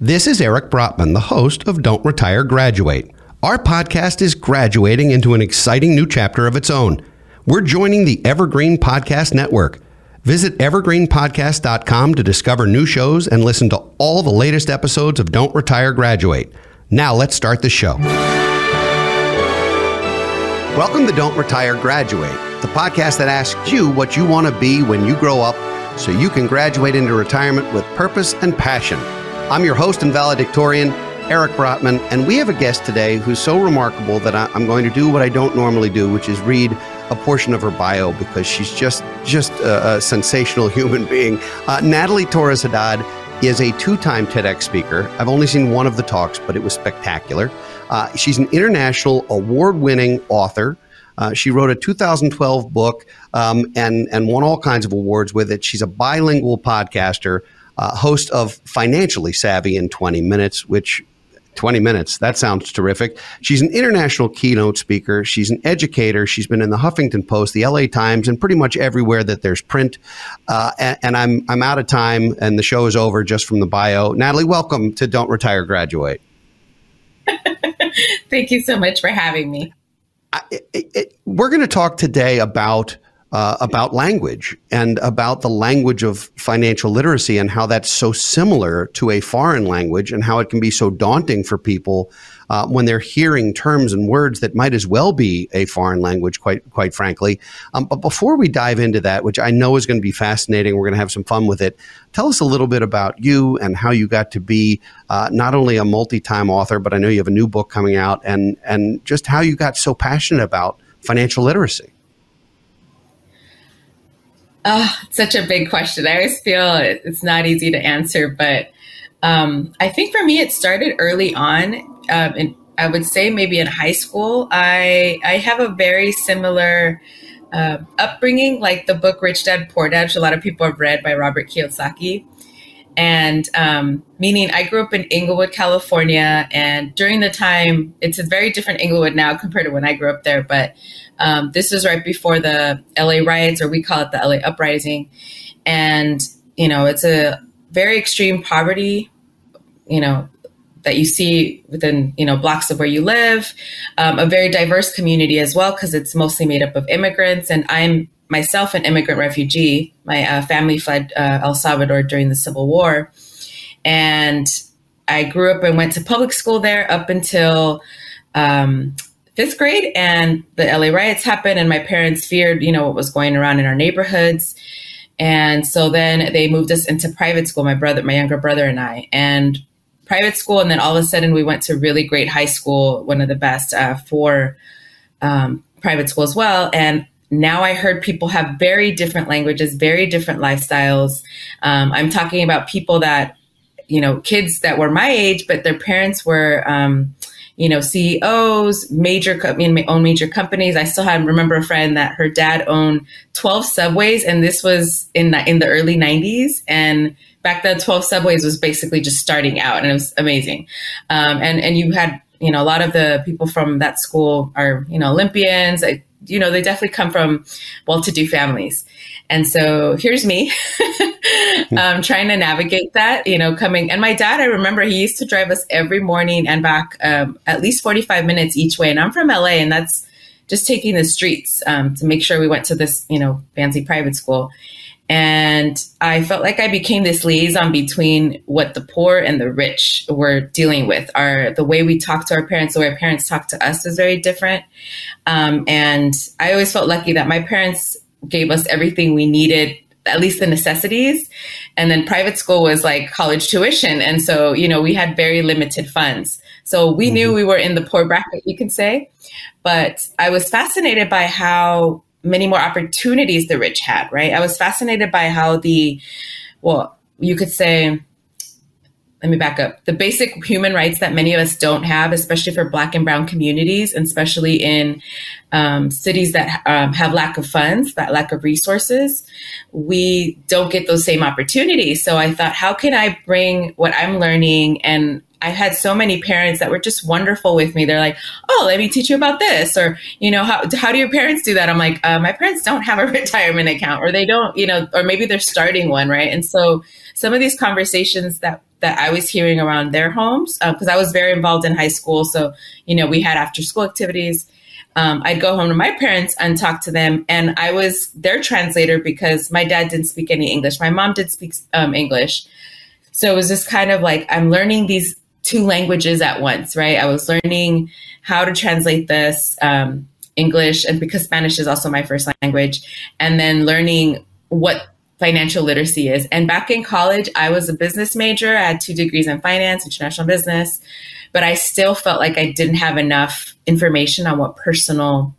This is Eric Brotman, the host of Don't Retire, Graduate. Our podcast is graduating into an exciting new chapter of its own. We're joining the Evergreen Podcast Network. Visit evergreenpodcast.com to discover new shows and listen to all the latest episodes of Don't Retire, Graduate. Now let's start the show. Welcome to Don't Retire, Graduate, the podcast that asks you what you want to be when you grow up so you can graduate into retirement with purpose and passion. I'm your host and valedictorian, Eric Brotman, and we have a guest today who's so remarkable that I, am going to do what I don't normally do, which is read a portion of her bio because she's just just a, a sensational human being. Uh, Natalie Torres Haddad is a two-time TEDx speaker. I've only seen one of the talks, but it was spectacular. Uh, she's an international award-winning author. Uh, she wrote a 2012 book um, and and won all kinds of awards with it. She's a bilingual podcaster, uh, host of Financially Savvy in 20 Minutes, which 20 minutes. That sounds terrific. She's an international keynote speaker. She's an educator. She's been in the Huffington Post, the LA Times, and pretty much everywhere that there's print. Uh, and, and, I'm I'm out of time, and the show is over just from the bio. Natalie, welcome to Don't Retire, Graduate. Thank you so much for having me. I, it, it, we're going to talk today about uh, about language and about the language of financial literacy and how that's so similar to a foreign language and how it can be so daunting for people uh, when they're hearing terms and words that might as well be a foreign language, quite quite frankly. Um, but before we dive into that, which I know is going to be fascinating, we're going to have some fun with it. Tell us a little bit about you and how you got to be uh, not only a multi-time author, but I know you have a new book coming out, and and just how you got so passionate about financial literacy. Oh, such a big question. I always feel it's not easy to answer, but um, I think for me, it started early on. Um, and I would say maybe in high school. I I have a very similar uh, upbringing, like the book Rich Dad Poor Dad, which a lot of people have read by Robert Kiyosaki. And um, meaning, I grew up in Inglewood, California, and during the time, it's a very different Inglewood now compared to when I grew up there. But um, this is right before the LA riots, or we call it the LA uprising. And, you know, it's a very extreme poverty, you know, that you see within, you know, blocks of where you live. Um, a very diverse community as well, because it's mostly made up of immigrants. And I'm myself an immigrant refugee. My uh, family fled uh, El Salvador during the Civil War. And I grew up and went to public school there up until um, fifth grade and the LA riots happened and my parents feared, you know, what was going around in our neighborhoods. And so then they moved us into private school, my brother, my younger brother and I, and private school. And then all of a sudden we went to really great high school, one of the best uh, for um, private school as well. And now I heard people have very different languages, very different lifestyles. Um, I'm talking about people that, you know, kids that were my age, but their parents were, um, you know, CEOs, major, mean, own major companies. I still had remember a friend that her dad owned 12 subways, and this was in the, in the early 90s. And back then, 12 subways was basically just starting out, and it was amazing. Um, and and you had, you know, a lot of the people from that school are, you know, Olympians. You know, they definitely come from well-to-do families. And so here's me um, trying to navigate that, you know, coming. And my dad, I remember he used to drive us every morning and back um, at least 45 minutes each way. And I'm from LA, and that's just taking the streets um, to make sure we went to this, you know, fancy private school. And I felt like I became this liaison between what the poor and the rich were dealing with. Our the way we talk to our parents, the way our parents talk to us is very different. Um, and I always felt lucky that my parents gave us everything we needed at least the necessities. And then private school was like college tuition. And so, you know, we had very limited funds. So we mm-hmm. knew we were in the poor bracket, you can say. But I was fascinated by how many more opportunities the rich had, right? I was fascinated by how the, well, you could say, let me back up. The basic human rights that many of us don't have, especially for Black and Brown communities, and especially in um, cities that um, have lack of funds, that lack of resources, we don't get those same opportunities. So I thought, how can I bring what I'm learning and I had so many parents that were just wonderful with me. They're like, "Oh, let me teach you about this," or you know, how how do your parents do that? I'm like, uh, my parents don't have a retirement account, or they don't, you know, or maybe they're starting one, right? And so some of these conversations that that I was hearing around their homes because uh, I was very involved in high school. So, you know, we had after school activities. Um, I'd go home to my parents and talk to them, and I was their translator because my dad didn't speak any English. My mom did speak um, English. So it was just kind of like I'm learning these two languages at once, right? I was learning how to translate this um, English, and because Spanish is also my first language, and then learning what financial literacy is. And back in college, I was a business major. I had two degrees in finance, international business, but I still felt like I didn't have enough information on what personal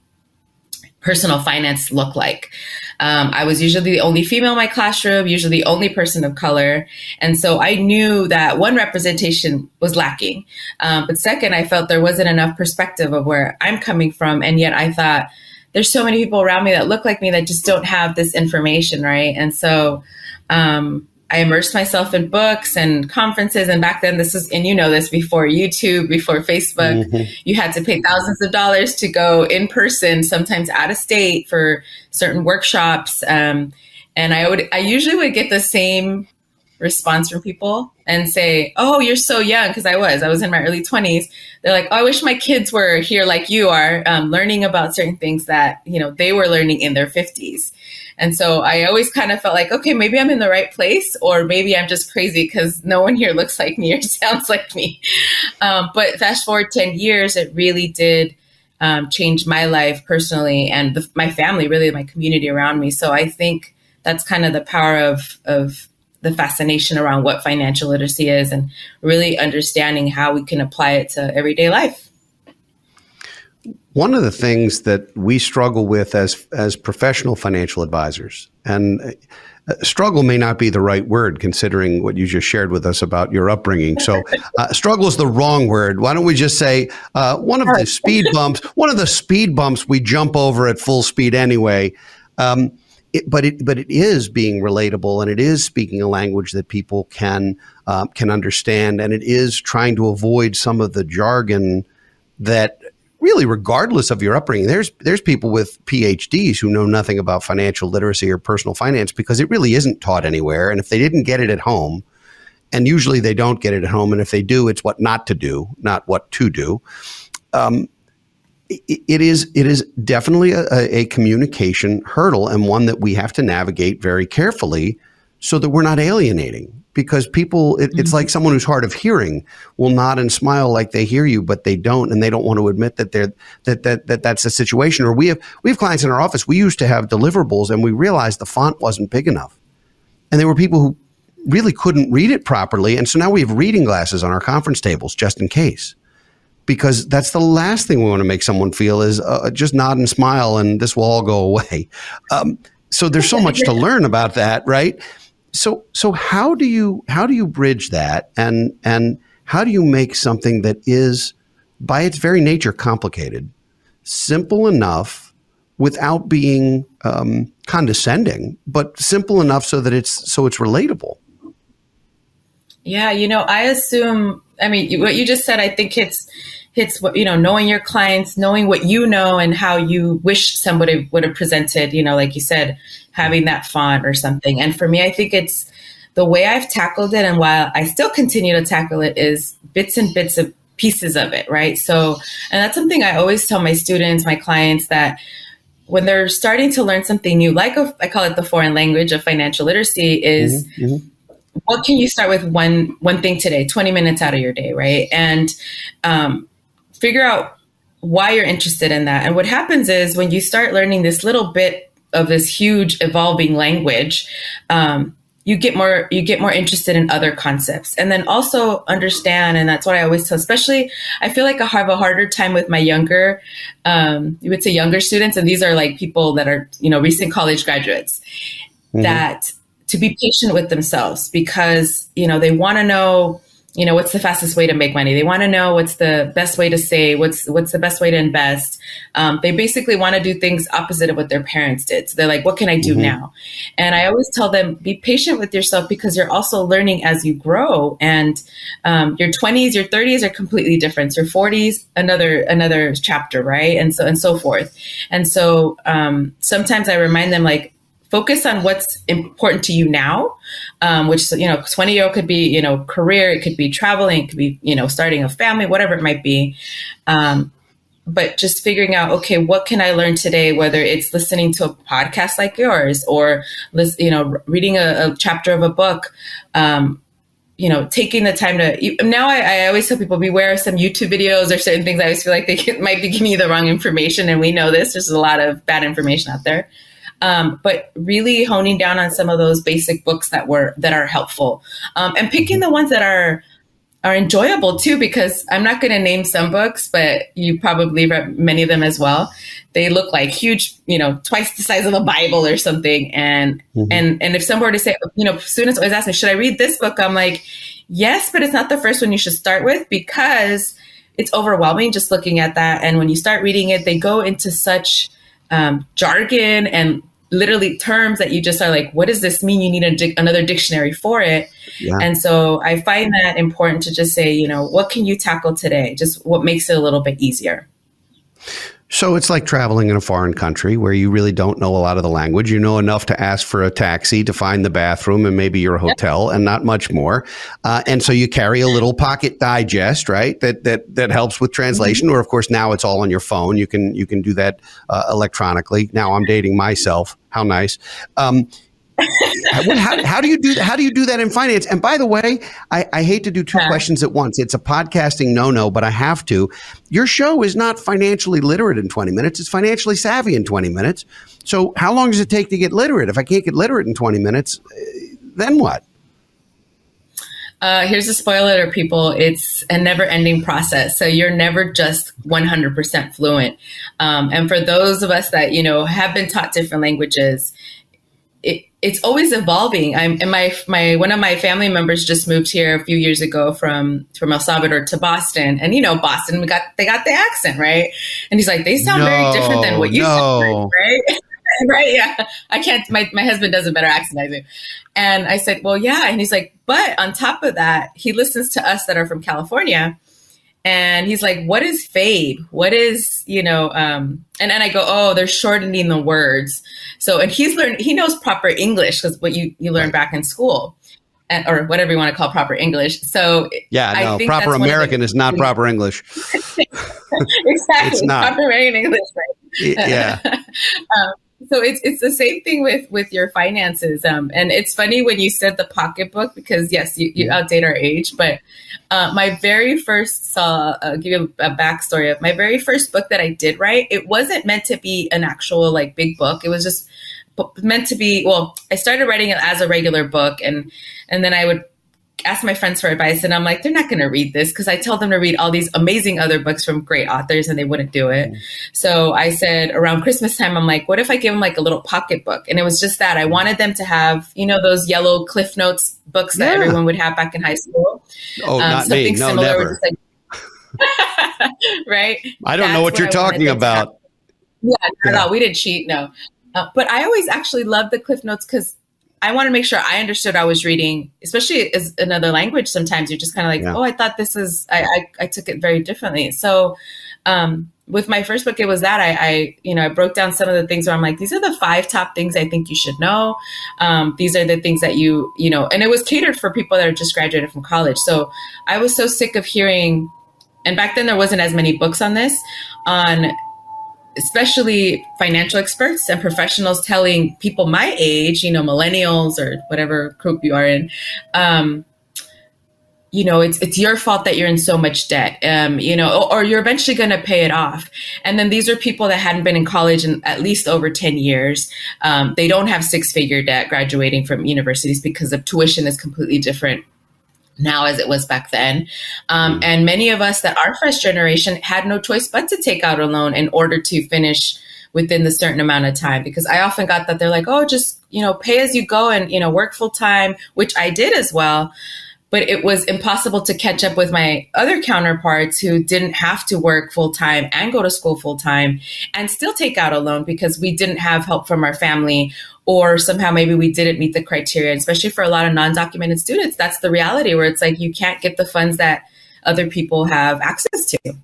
personal finance looked like. Um, I was usually the only female in my classroom, usually the only person of color. And so I knew that one representation was lacking. Um, but second, I felt there wasn't enough perspective of where I'm coming from. And yet I thought, there's so many people around me that look like me that just don't have this information, right? And so um, I immersed myself in books and conferences. And back then, this is, and you know this before YouTube, before Facebook, mm-hmm. you had to pay thousands of dollars to go in person, sometimes out of state for certain workshops. Um, and I would, I usually would get the same response from people and say, "Oh, you're so young," because I was. I was in my early 20s. They're like, oh, "I wish my kids were here like you are, um, learning about certain things that you know they were learning in their 50s." And so I always kind of felt like, okay, maybe I'm in the right place, or maybe I'm just crazy because no one here looks like me or sounds like me. Um, but fast forward 10 years, it really did um, change my life personally and the, my family, really my community around me. So I think that's kind of the power of of the fascination around what financial literacy is and really understanding how we can apply it to everyday life. One of the things that we struggle with as as professional financial advisors, and uh, struggle may not be the right word considering what you just shared with us about your upbringing. So, uh, struggle is the wrong word. Why don't we just say uh, one of the speed bumps? One of the speed bumps we jump over at full speed anyway. Um, it, but it but it is being relatable and it is speaking a language that people can uh, can understand. And it is trying to avoid some of the jargon that really regardless of your upbringing there's there's people with PhDs who know nothing about financial literacy or personal finance because it really isn't taught anywhere. And if they didn't get it at home and usually they don't get it at home. And if they do it's what not to do not what to do. Um, it is it is definitely a, a, communication hurdle and one that we have to navigate very carefully so that we're not alienating because people it, mm-hmm. it's like someone who's hard of hearing will nod and smile like they hear you but they don't and they don't want to admit that they're that, that, that that's a situation. Or we have we have clients in our office. We used to have deliverables and we realized the font wasn't big enough. And there were people who really couldn't read it properly. And so now we have reading glasses on our conference tables just in case because that's the last thing we want to make someone feel is uh, just nod and smile and this will all go away. Um, so there's so much to learn about that, right? So so how do you how do you bridge that and and how do you make something that is by its very nature complicated simple enough without being um, condescending, but simple enough so that it's so it's relatable? Yeah, you know, I assume. I mean, what you just said, I think it's hits what you know knowing your clients knowing what you know and how you wish somebody would have presented you know like you said having that font or something. And for me i think it's the way i've tackled it and while i still continue to tackle it is bits and bits of pieces of it right? So and that's something i always tell my students my clients that when they're starting to learn something new like a, I call it the foreign language of financial literacy is mm-hmm, mm-hmm. what can you start with one one thing today 20 minutes out of your day right? And um, figure out why you're interested in that. And what happens is when you start learning this little bit of this huge evolving language, um, you get more you get more interested in other concepts and then also understand and that's what i always tell especially i feel like i have a harder time with my younger um, you would say younger students and these are like people that are you know recent college graduates mm-hmm. that to be patient with themselves because you know they want to know you know what's the fastest way to make money? They want to know what's the best way to save what's what's the best way to invest. Um, they basically want to do things opposite of what their parents did. So they're like what can i do mm-hmm. now? And i always tell them be patient with yourself because you're also learning as you grow. And um, your 20s your 30s are completely different. Your 40s another another chapter right? And so and so forth. And so um, sometimes i remind them like focus on what's important to you now, um, which, you know, 20 year old could be, you know, career, it could be traveling, it could be, you know, starting a family, whatever it might be. Um, but just figuring out, okay, what can I learn today? Whether it's listening to a podcast like yours or, you know, reading a, a chapter of a book, um, you know, taking the time to now I, I, always tell people beware of some YouTube videos or certain things. I always feel like they might be giving you the wrong information. And we know this, there's a lot of bad information out there. Um, but really honing down on some of those basic books that were, that are helpful. Um, and picking the ones that are, are enjoyable too because I'm not going to name some books, but you probably read many of them as well. They look like huge, you know, twice the size of a Bible or something. And mm-hmm. and and if someone were to say, you know, students always ask me, should I read this book? I'm like, yes, but it's not the first one you should start with because it's overwhelming just looking at that. And when you start reading it, they go into such um, jargon and literally terms that you just are like, what does this mean? You need di- another dictionary for it. Yeah. And so I find that important to just say, you know, what can you tackle today? Just what makes it a little bit easier. So it's like traveling in a foreign country where you really don't know a lot of the language. You know enough to ask for a taxi, to find the bathroom, and maybe your hotel, and not much more. Uh, and so you carry a little pocket digest, right? That that that helps with translation. Mm-hmm. Or of course now it's all on your phone. You can you can do that uh, electronically. Now I'm dating myself. How nice. Um, how, how, do you do how do you do that in finance? And by the way, I, I hate to do two yeah. questions at once. It's a podcasting no no, but I have to. Your show is not financially literate in 20 minutes. It's financially savvy in 20 minutes. So how long does it take to get literate? If I can't get literate in 20 minutes, eh, then what? Uh, here's a spoiler, people. It's a never ending process. So you're never just 100% fluent. Um, and for those of us that, you know, have been taught different languages, it, it's always evolving. I'm and my my one of my family members just moved here a few years ago from from El Salvador to Boston, and you know Boston we got they got the accent right, and he's like they sound no, very different than what you no. sound right. right? Yeah. I can't, my, my husband does a better accent I do. And I said, well, yeah. And he's like, but on top of that, he listens to us that are from California and he's like what is fade? What is you know um and then i go oh they're shortening the words. So and he's learned he knows proper english because what you you learn back in school and, or whatever you want to call proper english. So yeah no proper american the, is not proper english. Exactly it's not. proper american english right? Yeah. Um, so it's it's the same thing with with your finances um and it's funny when you said the pocketbook because yes you, you outdate our age but uh, my very first saw uh, give you a, a backstory of my very first book that i did write it wasn't meant to be an actual like big book. It was just meant to be well i started writing it as a regular book and and then i would ask my friends for advice and I'm like, they're not going to read this because I tell them to read all these amazing other books from great authors and they wouldn't do it. Mm. So I said around Christmas time, I'm like, what if I give them like a little pocket book? And it was just that I wanted them to have, you know, those yellow Cliff Notes books that yeah. everyone would have back in high school. Oh, um, not something me. No, similar. Never. Like, right? I don't That's know what, what you're talking about. Yeah, no, yeah. We didn't cheat. No. Uh, but I always actually loved the Cliff Notes because I want to make sure I understood I was reading, especially as another language. Sometimes you're just kind of like, yeah. oh, I thought this is, I, I, I, took it very differently. So, um, with my first book, it was that I, I, you know, I broke down some of the things where I'm like, these are the five top things I think you should know. Um, these are the things that you, you know, and it was catered for people that are just graduated from college. So I was so sick of hearing, and back then there wasn't as many books on this, on especially financial experts and professionals telling people my age, you know, millennials or whatever group you are in, um, you know, it's it's your fault that you're in so much debt, um, you know, or, or you're eventually going to pay it off. And then these are people that hadn't been in college in at least over ten years. Um, they don't have six figure debt graduating from universities because the tuition is completely different now as it was back then. Um, mm. and many of us that are first generation had no choice but to take out a loan in order to finish within the certain amount of time because I often got that they're like, oh, just, you know, pay as you go and, you know, work full time, which I did as well. But it was impossible to catch up with my other counterparts who didn't have to work full time and go to school full time and still take out a loan because we didn't have help from our family or somehow maybe we didn't meet the criteria, especially for a lot of non-documented students. That's the reality where it's like you can't get the funds that other people have access to.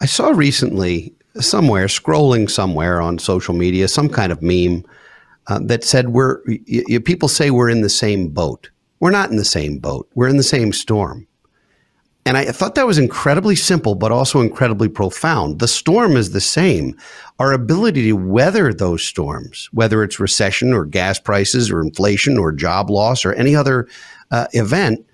I saw recently somewhere scrolling somewhere on social media some kind of meme uh, that said we're people say we're in the same boat. We're not in the same boat. We're in the same storm. And I thought that was incredibly simple, but also incredibly profound. The storm is the same. Our ability to weather those storms, whether it's recession or gas prices or inflation or job loss or any other uh, event,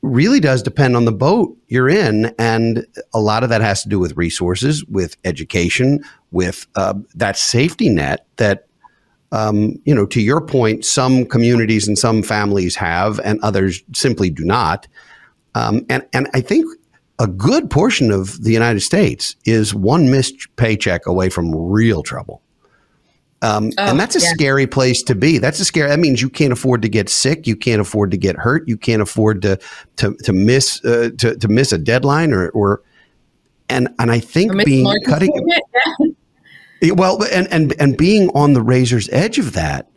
really does depend on the boat you're in. And a lot of that has to do with resources, with education, with uh, that safety net that um, you know, to your point, some communities and some families have, and others simply do not. Um, and and I think a good portion of the United States is one missed paycheck away from real trouble. Um, oh, and that's a yeah. scary place to be. That's a scary. That means you can't afford to get sick. You can't afford to get hurt. You can't afford to to to miss uh, to to miss a deadline or or. And and I think being cutting. Well, and, and, and being on the razor's edge of that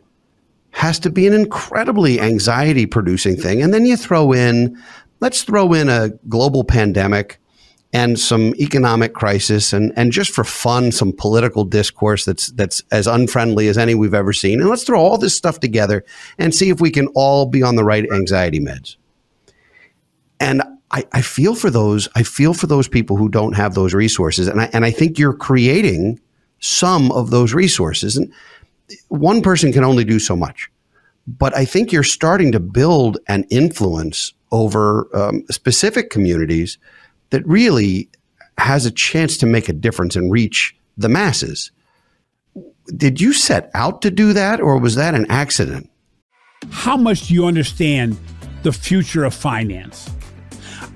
has to be an incredibly anxiety producing thing. And then you throw in, let's throw in a global pandemic and some economic crisis and, and just for fun, some political discourse that's, that's as unfriendly as any we've ever seen. And let's throw all this stuff together and see if we can all be on the right anxiety meds. And I, I feel for those, I feel for those people who don't have those resources. And I, and I think you're creating some of those resources. And one person can only do so much. But I think you're starting to build an influence over um, specific communities that really has a chance to make a difference and reach the masses. Did you set out to do that, or was that an accident? How much do you understand the future of finance?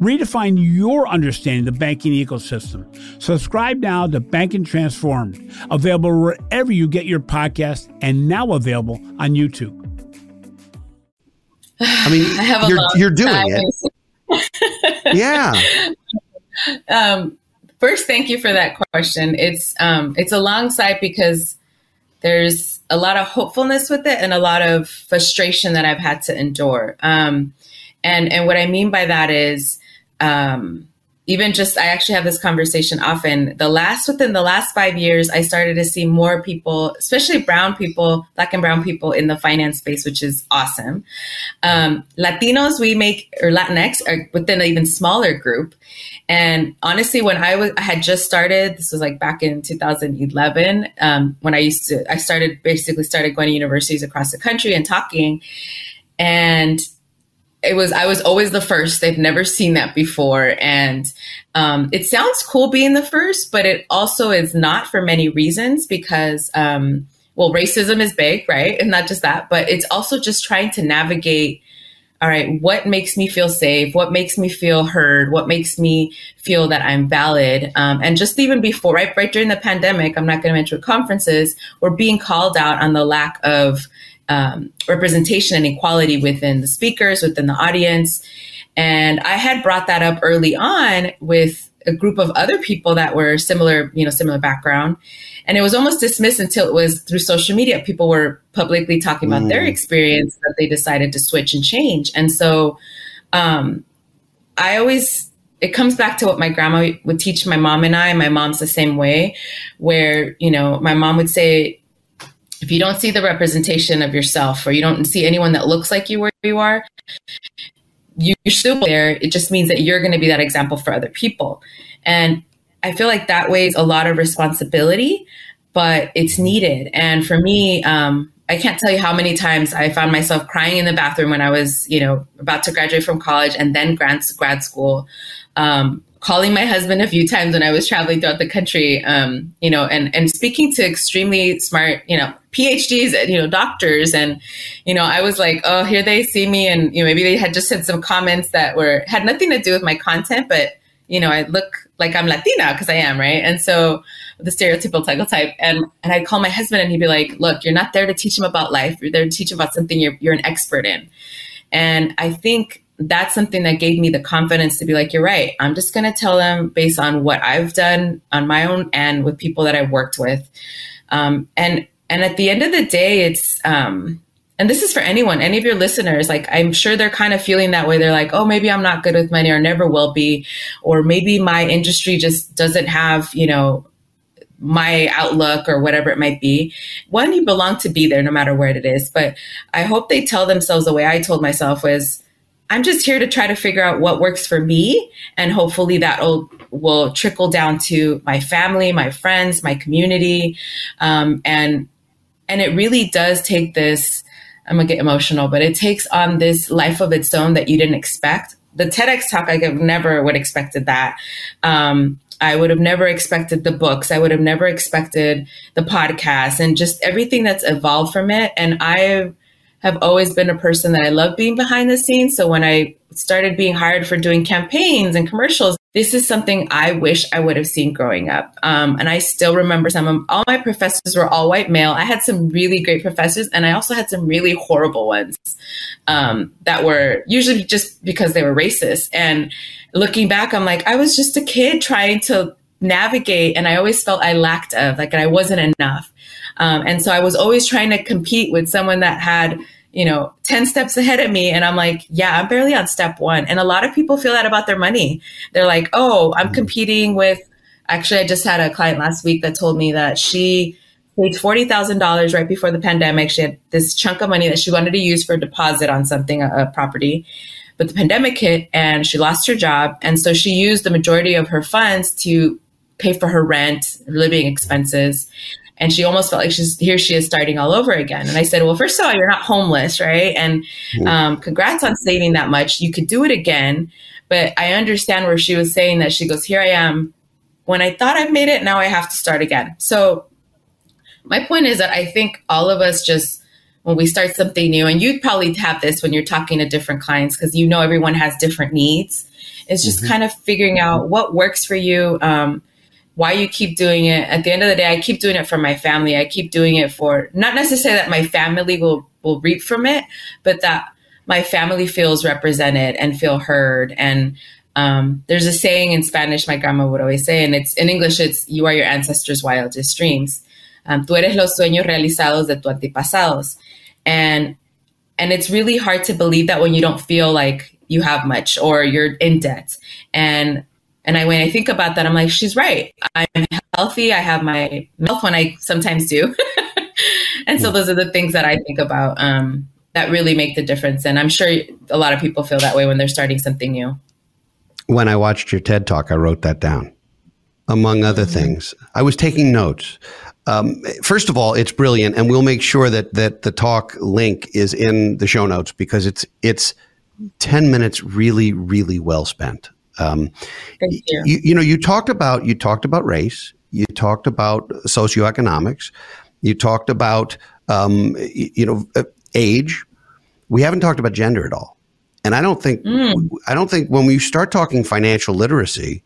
Redefine your understanding of the banking ecosystem. Subscribe now to Banking Transformed, available wherever you get your podcast and now available on YouTube. I mean, I you're, you're doing it. yeah. Um, first, thank you for that question. It's um, it's a long side because there's a lot of hopefulness with it and a lot of frustration that I've had to endure. Um, and and what I mean by that is um, even just I actually have this conversation often. The last within the last five years, I started to see more people, especially brown people, black and brown people in the finance space, which is awesome. Um, Latinos, we make or Latinx are within an even smaller group. And honestly, when I was I had just started, this was like back in 2011, um, when I used to I started basically started going to universities across the country and talking. And it was I was always the first. They've never seen that before, and um, it sounds cool being the first, but it also is not for many reasons because um, well, racism is big, right? And not just that, but it's also just trying to navigate. All right, what makes me feel safe? What makes me feel heard? What makes me feel that I'm valid? Um, and just even before, right, right during the pandemic, I'm not going to mention conferences, we're being called out on the lack of um, representation and equality within the speakers, within the audience. And I had brought that up early on with a group of other people that were similar, you know, similar background. And it was almost dismissed until it was through social media. People were publicly talking about mm. their experience that they decided to switch and change. And so um, I always, it comes back to what my grandma would teach my mom and I. My mom's the same way, where, you know, my mom would say, if you don't see the representation of yourself or you don't see anyone that looks like you where you are, you're still there. It just means that you're going to be that example for other people. And I feel like that weighs a lot of responsibility, but it's needed. And for me, um, I can't tell you how many times I found myself crying in the bathroom when I was, you know, about to graduate from college and then grad, grad school. Um, calling my husband a few times when I was traveling throughout the country, um, you know, and, and speaking to extremely smart, you know, PhDs, you know, doctors. And, you know, I was like, oh, here they see me. And, you know, maybe they had just said some comments that were, had nothing to do with my content, but, you know, I look like I'm Latina because I am, right? And so the stereotypical type. And, and I'd call my husband and he'd be like, look, you're not there to teach him about life. You're there to teach him about something you're, you're an expert in. And I think that's something that gave me the confidence to be like, you're right. I'm just going to tell them based on what I've done on my own and with people that I've worked with. Um, and, and at the end of the day, it's, um, and this is for anyone, any of your listeners, like I'm sure they're kind of feeling that way. They're like, oh, maybe I'm not good with money or never will be, or maybe my industry just doesn't have, you know, my outlook or whatever it might be. One, you belong to be there no matter where it is. But I hope they tell themselves the way I told myself was, I'm just here to try to figure out what works for me. And hopefully that will, trickle down to my family, my friends, my community. Um, and, and it really does take this, I'm gonna get emotional, but it takes on this life of its own that you didn't expect. The TEDx talk, I never would have expected that. Um, I would have never expected the books. I would have never expected the podcast and just everything that's evolved from it. And I have always been a person that I love being behind the scenes. So when I started being hired for doing campaigns and commercials, this is something I wish I would have seen growing up. Um, and I still remember some of all my professors were all white male. I had some really great professors, and I also had some really horrible ones um, that were usually just because they were racist. And looking back, I'm like, I was just a kid trying to navigate, and I always felt I lacked of, like I wasn't enough. Um, and so I was always trying to compete with someone that had you know, 10 steps ahead of me. And I'm like, yeah, I'm barely on step one. And a lot of people feel that about their money. They're like, oh, I'm mm-hmm. competing with, actually, I just had a client last week that told me that she paid $40,000 right before the pandemic. She had this chunk of money that she wanted to use for a deposit on something, a, a property. But the pandemic hit and she lost her job. And so she used the majority of her funds to pay for her rent, living expenses and she almost felt like she's here she is starting all over again. And i said well first of all you're not homeless right? And um, congrats on saving that much. You could do it again. But i understand where she was saying that she goes here i am. When i thought i've made it now i have to start again. So my point is that i think all of us just when we start something new and you'd probably have this when you're talking to different clients because you know everyone has different needs. It's just mm-hmm. kind of figuring out what works for you. Um, why you keep doing it. At the end of the day, I keep doing it for my family. I keep doing it for not necessarily that my family will will reap from it, but that my family feels represented and feel heard. And um, there's a saying in Spanish my grandma would always say, and it's in English, it's "You are your ancestors' wildest dreams." Um, tú eres los sueños realizados de tus antepasados, and and it's really hard to believe that when you don't feel like you have much or you're in debt. And and I, when I think about that, I'm like, she's right. I'm healthy. I have my health when I sometimes do. and so those are the things that I think about um, that really make the difference. And I'm sure a lot of people feel that way when they're starting something new. When I watched your TED talk, I wrote that down, among other mm-hmm. things. I was taking notes. Um, first of all, it's brilliant, and we'll make sure that that the talk link is in the show notes because it's it's ten minutes really really well spent. Um, Thank you. you. You know, you talked about you talked about race. You talked about socioeconomics. You talked about um, you know uh, age. We haven't talked about gender at all. And I don't think mm. I don't think when we start talking financial literacy,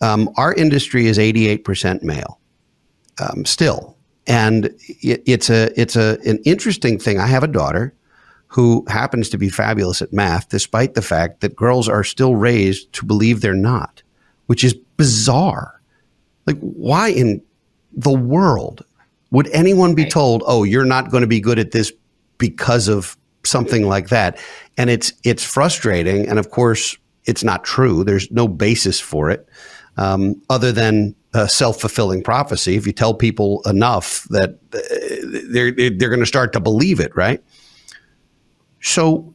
um, our industry is eighty eight percent male um, still, and it, it's a it's a an interesting thing. I have a daughter who happens to be fabulous at math, despite the fact that girls are still raised to believe they're not, which is bizarre. Like, why in the world would anyone be told, "Oh, you're not going to be good at this because of something like that?" And it's it's frustrating, and of course, it's not true. There's no basis for it, um, other than a self-fulfilling prophecy. If you tell people enough that uh, they're they're going to start to believe it, right? So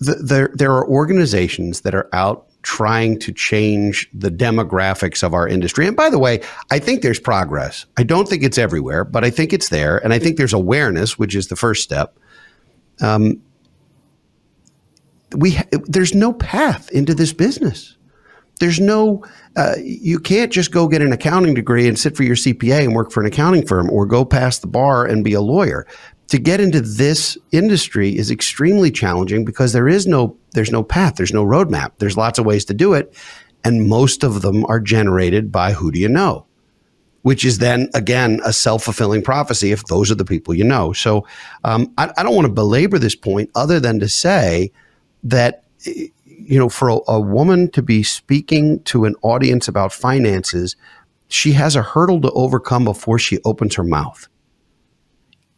the, there there are organizations that are out trying to change the demographics of our industry. And by the way, I think there's progress. I don't think it's everywhere, but I think it's there, and I think there's awareness, which is the first step. Um, we there's no path into this business. There's no uh, you can't just go get an accounting degree and sit for your CPA and work for an accounting firm or go past the bar and be a lawyer to get into this industry is extremely challenging because there is no there's no path there's no roadmap there's lots of ways to do it and most of them are generated by who do you know which is then again a self-fulfilling prophecy if those are the people you know so um, I, I don't want to belabor this point other than to say that you know, for a, a woman to be speaking to an audience about finances, she has a hurdle to overcome before she opens her mouth.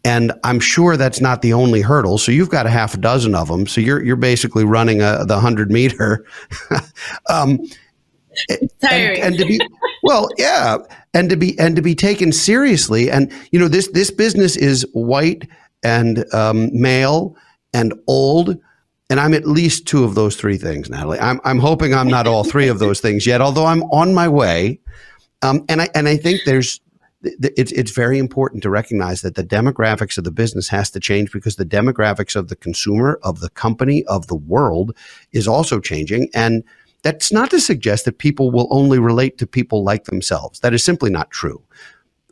And I'm sure that's not the only hurdle. So you've got a half a dozen of them. So you're you're basically running a, the hundred meter. um, tiring. And, and, to be well, yeah, and to be and to be taken seriously. And you know this this business is white and um, male and old. And I'm at least two of those three things, Natalie. I'm, I'm hoping I'm not all three of those things yet, although I'm on my way. Um, and I and I think there's it's it's very important to recognize that the demographics of the business has to change because the demographics of the consumer, of the company, of the world is also changing. And that's not to suggest that people will only relate to people like themselves. That is simply not true.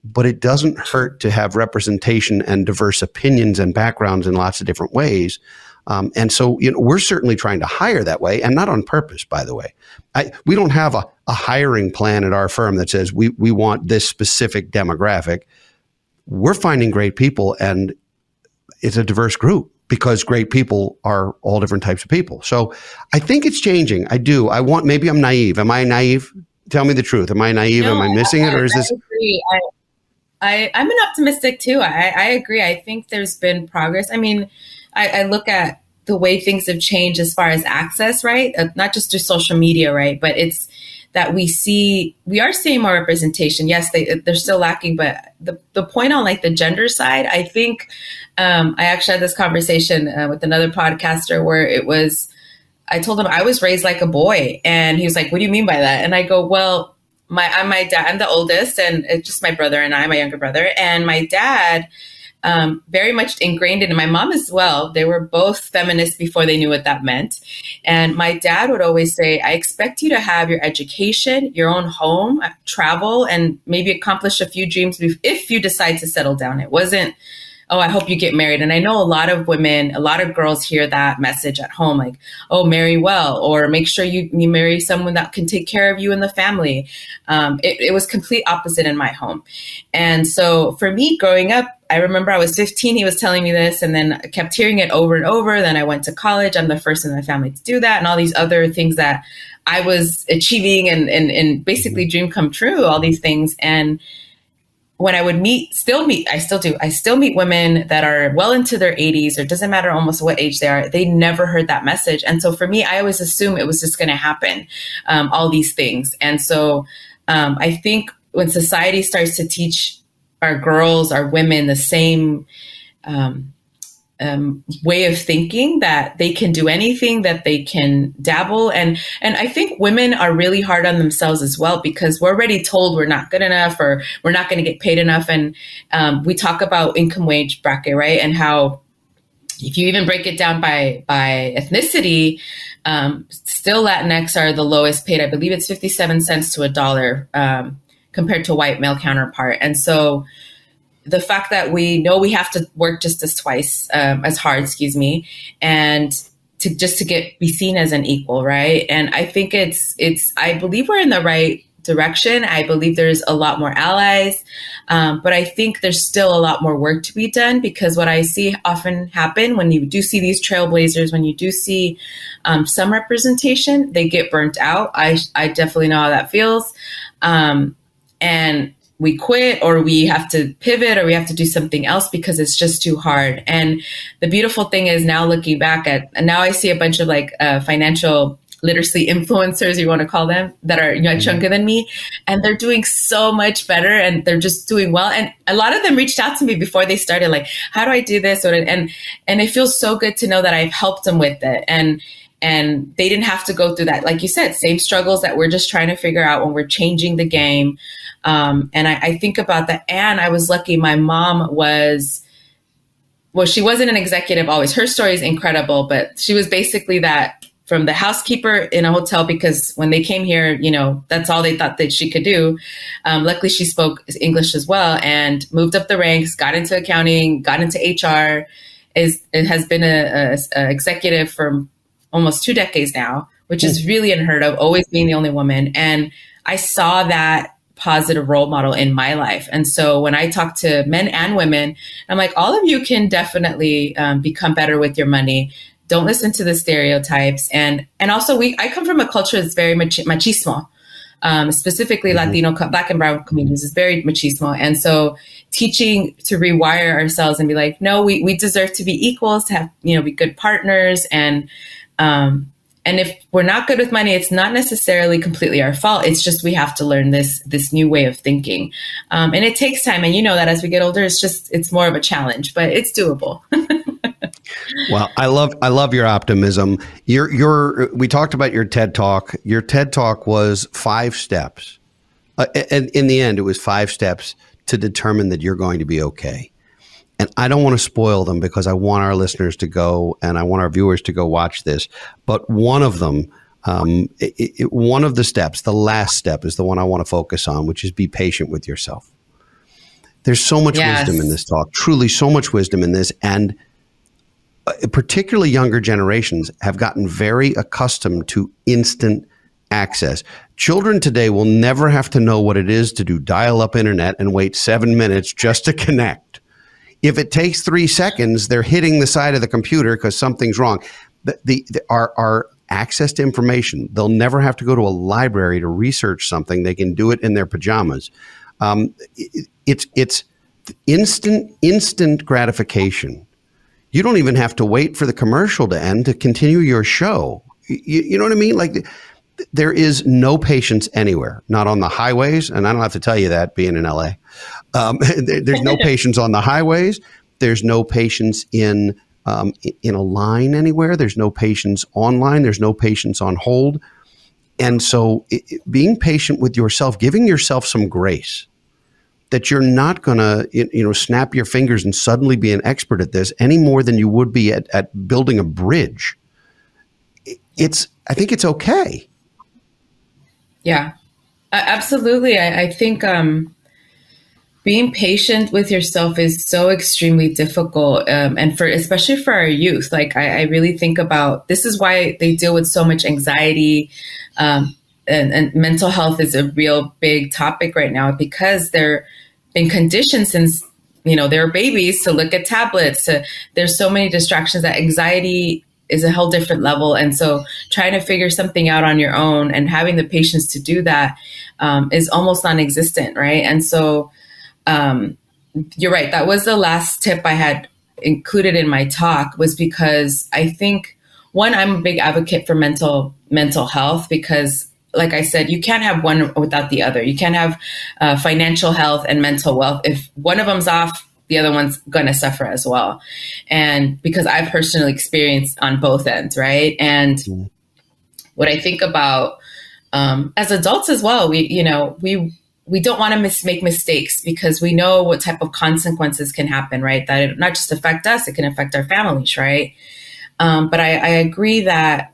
But it doesn't hurt to have representation and diverse opinions and backgrounds in lots of different ways. Um, and so, you know, we're certainly trying to hire that way, and not on purpose, by the way. I, we don't have a, a hiring plan at our firm that says we we want this specific demographic. We're finding great people, and it's a diverse group because great people are all different types of people. So I think it's changing. I do. I want, maybe I'm naive. Am I naive? Tell me the truth. Am I naive? No, Am I missing I, it? Or is I this? Agree. I, I, I'm an optimistic too. I, I agree. I think there's been progress. I mean, I, I look at the way things have changed as far as access, right? Uh, not just through social media, right? But it's, that we see we are seeing more representation yes they they're still lacking but the, the point on like the gender side i think um, i actually had this conversation uh, with another podcaster where it was i told him i was raised like a boy and he was like what do you mean by that and i go well my i'm my dad i'm the oldest and it's just my brother and i my younger brother and my dad um, very much ingrained in my mom as well. They were both feminists before they knew what that meant. And my dad would always say, I expect you to have your education, your own home, travel, and maybe accomplish a few dreams if you decide to settle down. It wasn't oh, I hope you get married. And I know a lot of women, a lot of girls hear that message at home, like, oh, marry well, or make sure you, you marry someone that can take care of you and the family. Um, it, it was complete opposite in my home. And so for me growing up, I remember I was 15, he was telling me this, and then I kept hearing it over and over. Then I went to college. I'm the first in my family to do that, and all these other things that I was achieving and, and, and basically dream come true, all these things. And when I would meet, still meet, I still do, I still meet women that are well into their 80s, or doesn't matter almost what age they are, they never heard that message. And so for me, I always assume it was just going to happen, um, all these things. And so um, I think when society starts to teach our girls, our women, the same um, um, way of thinking that they can do anything that they can dabble. And and i think women are really hard on themselves as well because we're already told we're not good enough or we're not going to get paid enough. And um, we talk about income wage bracket right? And how if you even break it down by by ethnicity um, still latinx are the lowest paid. I believe it's 57 cents to a dollar. Um, compared to white male counterpart and so the fact that we know we have to work just as twice um, as hard, excuse me, and to just to get be seen as an equal, right? And I think it's it's I believe we're in the right direction. I believe there's a lot more allies, um, but I think there's still a lot more work to be done because what I see often happen when you do see these trailblazers, when you do see um, some representation, they get burnt out. I I definitely know how that feels, um, and we quit or we have to pivot or we have to do something else because it's just too hard. And the beautiful thing is now looking back at, and now I see a bunch of like uh, financial literacy influencers, you want to call them, that are much mm-hmm. younger than me. And they're doing so much better and they're just doing well. And a lot of them reached out to me before they started, like, how do I do this? And, and it feels so good to know that I've helped them with it. And, and they didn't have to go through that. Like you said, same struggles that we're just trying to figure out when we're changing the game. Um, and I, I think about that. And I was lucky. My mom was, well, she wasn't an executive always. Her story is incredible, but she was basically that from the housekeeper in a hotel because when they came here, you know, that's all they thought that she could do. Um, luckily, she spoke English as well and moved up the ranks, got into accounting, got into HR. Is it has been a, a, a executive for almost two decades now, which is hmm. really unheard of. Always being the only woman, and I saw that positive role model in my life. And so when I talk to men and women, I'm like, all of you can definitely um, become better with your money. don't listen to the stereotypes and and also we i come from a culture that's very mach- machismo um, specifically mm-hmm. latino black and brown communities is very machismo and so teaching to rewire ourselves and be like no we, we deserve to be equals to have you know be good partners and um, and if we're not good with money it's not necessarily completely our fault it's just we have to learn this this new way of thinking um, and it takes time and you know that as we get older it's just it's more of a challenge but it's doable well, I love I love your optimism. Your your we talked about your TED talk. Your TED talk was five steps, uh, and in the end, it was five steps to determine that you're going to be okay. And I don't want to spoil them because I want our listeners to go and I want our viewers to go watch this. But one of them, um, it, it, one of the steps, the last step, is the one I want to focus on, which is be patient with yourself. There's so much yes. wisdom in this talk, truly so much wisdom in this, and uh, particularly younger generations, have gotten very accustomed to instant access. Children today will never have to know what it is to do dial up internet and wait seven minutes just to connect. If it takes three seconds, they're hitting the side of the computer because something's wrong. The, the, the, our, our access to information, they'll never have to go to a library to research something. They can do it in their pajamas. Um, it, it's, it's instant, instant gratification you don't even have to wait for the commercial to end to continue your show. You, you know what I mean? Like there is no patience anywhere, not on the highways. And I don't have to tell you that being in LA. Um, there, there's no patience on the highways. There's no patience in um, in a line anywhere. There's no patience online. There's no patience on hold. And so, it, being patient with yourself, giving yourself some grace, that you're not going to you know snap your fingers and suddenly be an expert at this any more than you would be at, at building a bridge it's i think it's okay yeah absolutely i, I think um, being patient with yourself is so extremely difficult um, and for especially for our youth like I, I, really think about this is why they deal with so much anxiety um, and, and, mental health is a real big topic right now because they're been conditioned since you know they're babies to look at tablets. To, there's so many distractions that anxiety is a whole different level, and so trying to figure something out on your own and having the patience to do that um, is almost non-existent, right? And so um, you're right. That was the last tip I had included in my talk was because I think one, I'm a big advocate for mental mental health because like I said, you can't have one without the other. You can't have uh, financial health and mental wealth. If one of them's off, the other one's going to suffer as well. And because I've personally experienced on both ends, right? And mm. what I think about um, as adults as well, we, you know, we, we don't want to mis- make mistakes because we know what type of consequences can happen, right? That it not just affect us, it can affect our families, right? Um, but I, I agree that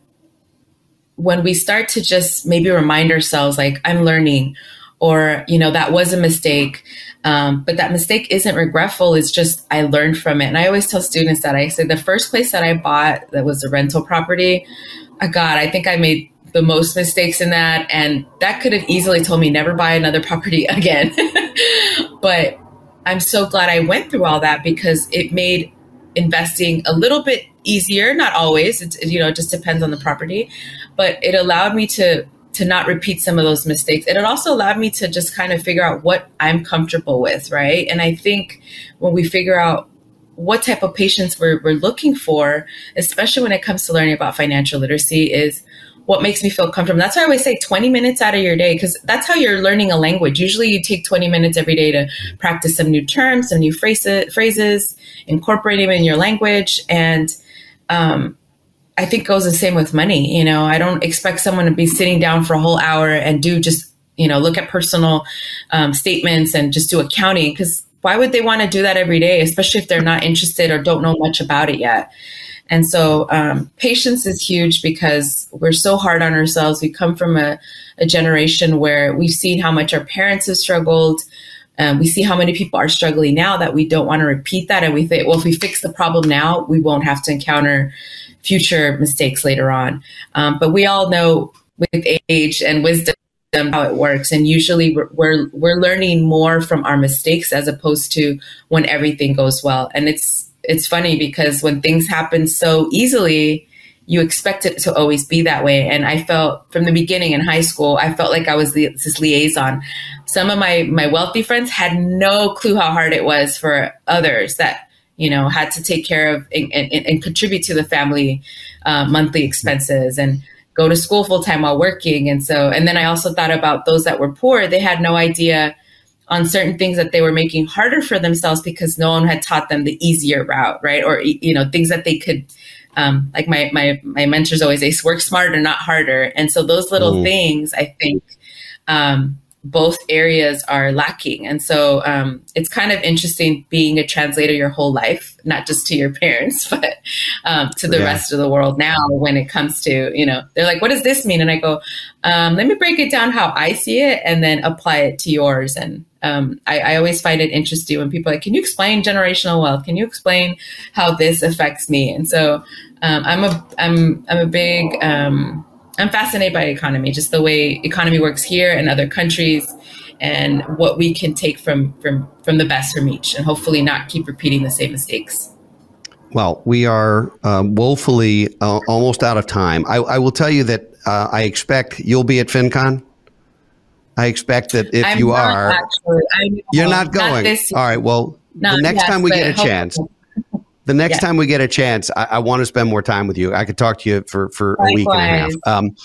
when we start to just maybe remind ourselves, like, I'm learning, or, you know, that was a mistake. Um, but that mistake isn't regretful. It's just I learned from it. And I always tell students that I say the first place that I bought that was a rental property, oh God, I think I made the most mistakes in that. And that could have easily told me never buy another property again. but I'm so glad I went through all that because it made investing a little bit easier not always it's you know it just depends on the property but it allowed me to to not repeat some of those mistakes and it also allowed me to just kind of figure out what i'm comfortable with right and i think when we figure out what type of patience we're, we're looking for especially when it comes to learning about financial literacy is what makes me feel comfortable. That's why I always say 20 minutes out of your day, because that's how you're learning a language. Usually you take 20 minutes every day to practice some new terms, some new phrases, phrases incorporate them in your language. And um, I think goes the same with money. You know, I don't expect someone to be sitting down for a whole hour and do just, you know, look at personal um, statements and just do accounting, because why would they want to do that every day, especially if they're not interested or don't know much about it yet? And so um, patience is huge because we're so hard on ourselves. We come from a, a generation where we've seen how much our parents have struggled. Um, we see how many people are struggling now that we don't want to repeat that. And we think, well, if we fix the problem now, we won't have to encounter future mistakes later on. Um, but we all know with age and wisdom how it works and usually we're, we're we're learning more from our mistakes as opposed to when everything goes well and it's it's funny because when things happen so easily, you expect it to always be that way. And I felt from the beginning in high school, I felt like I was this liaison. Some of my my wealthy friends had no clue how hard it was for others that you know had to take care of and, and, and contribute to the family uh, monthly expenses and go to school full time while working. And so, and then I also thought about those that were poor. They had no idea on certain things that they were making harder for themselves because no one had taught them the easier route, right? Or you know things that they could um, like my my my mentors always say, work smarter, not harder. And so those little mm. things, I think, um, both areas are lacking. And so um, it's kind of interesting being a translator your whole life, not just to your parents, but um, to the yeah. rest of the world now when it comes to, you know, they're like, what does this mean? And I go, um, let me break it down how I see it and then apply it to yours. And um, I, I, always find it interesting when people are like, can you explain generational wealth? Can you explain how this affects me? And so um, I'm a, I'm, I'm a big, um, I'm fascinated by economy, just the way economy works here and other countries, and what we can take from from from the best from each, and hopefully not keep repeating the same mistakes. Well, we are um, woefully uh, almost out of time. I, I, will tell you that uh, I expect you'll be at FinCon. I expect that if I'm you are, actually, you're not going. Not All right. Well, not the next yet, time we get a chance, the next yeah. time we get a chance, I, I want to spend more time with you. I could talk to you for, for a week and a half. Um,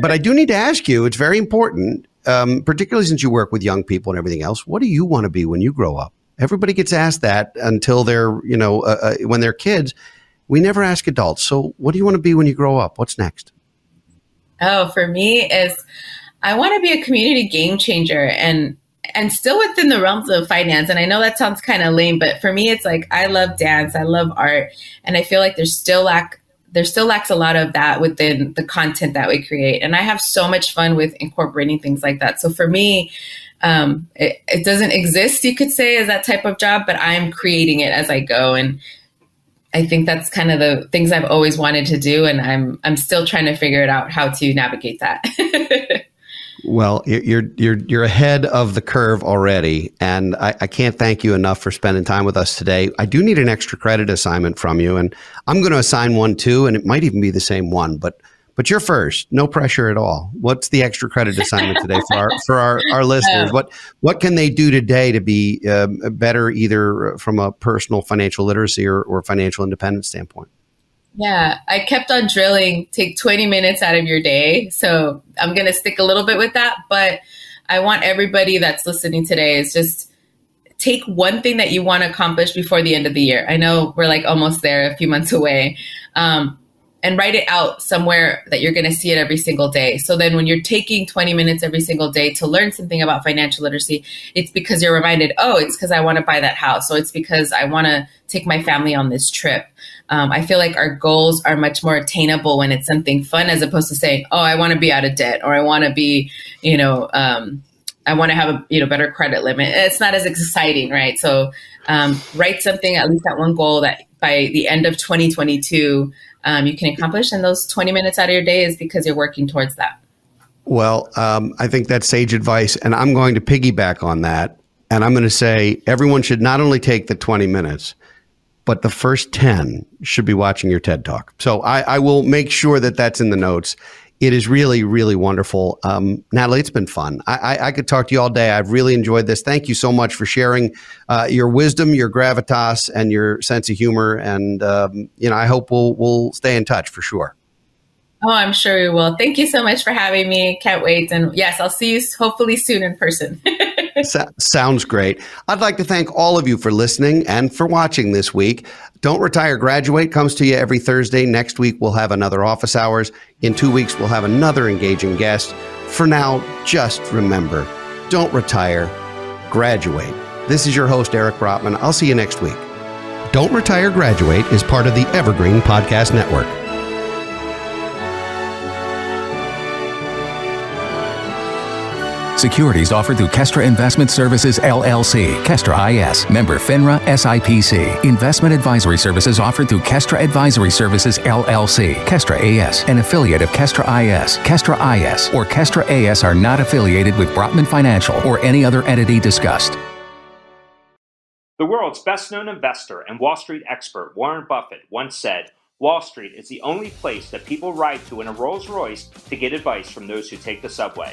but I do need to ask you, it's very important, um, particularly since you work with young people and everything else. What do you want to be when you grow up? Everybody gets asked that until they're, you know, uh, uh, when they're kids. We never ask adults. So what do you want to be when you grow up? What's next? Oh, for me is I want to be a community game changer. And and still within the realms of finance. And I know that sounds kind of lame, but for me, it's like I love dance, I love art, and I feel like there's still lack there still lacks a lot of that within the content that we create. And I have so much fun with incorporating things like that. So for me, um, it, it doesn't exist, you could say, as that type of job, but I'm creating it as I go. And I think that's kind of the things I've always wanted to do, and I'm I'm still trying to figure it out how to navigate that. Well, you're you're you're ahead of the curve already, and I, I, can't thank you enough for spending time with us today. I do need an extra credit assignment from you, and I'm going to assign one too, and it might even be the same one, but but you're first. No pressure at all. What's the extra credit assignment today for our for our, our listeners? What what can they do today to be um, better, either from a personal financial literacy or, or financial independence standpoint? Yeah, I kept on drilling, take 20 minutes out of your day. So I'm going to stick a little bit with that. But I want everybody that's listening today is just take one thing that you want to accomplish before the end of the year. I know we're like almost there, a few months away. Um, and write it out somewhere that you're going to see it every single day. So then when you're taking 20 minutes every single day to learn something about financial literacy, it's because you're reminded, oh, it's because I want to buy that house. So it's because I want to take my family on this trip. Um, I feel like our goals are much more attainable when it's something fun as opposed to saying, oh, I want to be out of debt or I want to be, you know, um, I want to have a you know better credit limit. It's not as exciting, right? So um, write something at least at one goal that by the end of 2022 um, you can accomplish. And those 20 minutes out of your day is because you're working towards that. Well, um, I think that's sage advice. And I'm going to piggyback on that. And I'm going to say everyone should not only take the 20 minutes, but the first 10 should be watching your TED Talk. So I, I will make sure that that's in the notes it is really, really wonderful. Um, Natalie, it's been fun. I, I, I, could talk to you all day. I've really enjoyed this. Thank you so much for sharing uh, your wisdom, your gravitas, and your sense of humor. And um, you know, I hope we'll we'll stay in touch for sure. Oh, I'm sure we will. Thank you so much for having me. Can't wait. And yes, I'll see you hopefully soon in person. so- sounds great. I'd like to thank all of you for listening and for watching this week. Don't Retire Graduate comes to you every Thursday. Next week, we'll have another office hours. In two weeks, we'll have another engaging guest. For now, just remember don't retire, graduate. This is your host, Eric Brotman. I'll see you next week. Don't Retire Graduate is part of the Evergreen Podcast Network. Securities offered through Kestra Investment Services LLC, Kestra IS, member FINRA SIPC. Investment advisory services offered through Kestra Advisory Services LLC, Kestra AS, an affiliate of Kestra IS. Kestra IS or Kestra AS are not affiliated with Brotman Financial or any other entity discussed. The world's best known investor and Wall Street expert Warren Buffett once said, Wall Street is the only place that people ride to in a Rolls Royce to get advice from those who take the subway.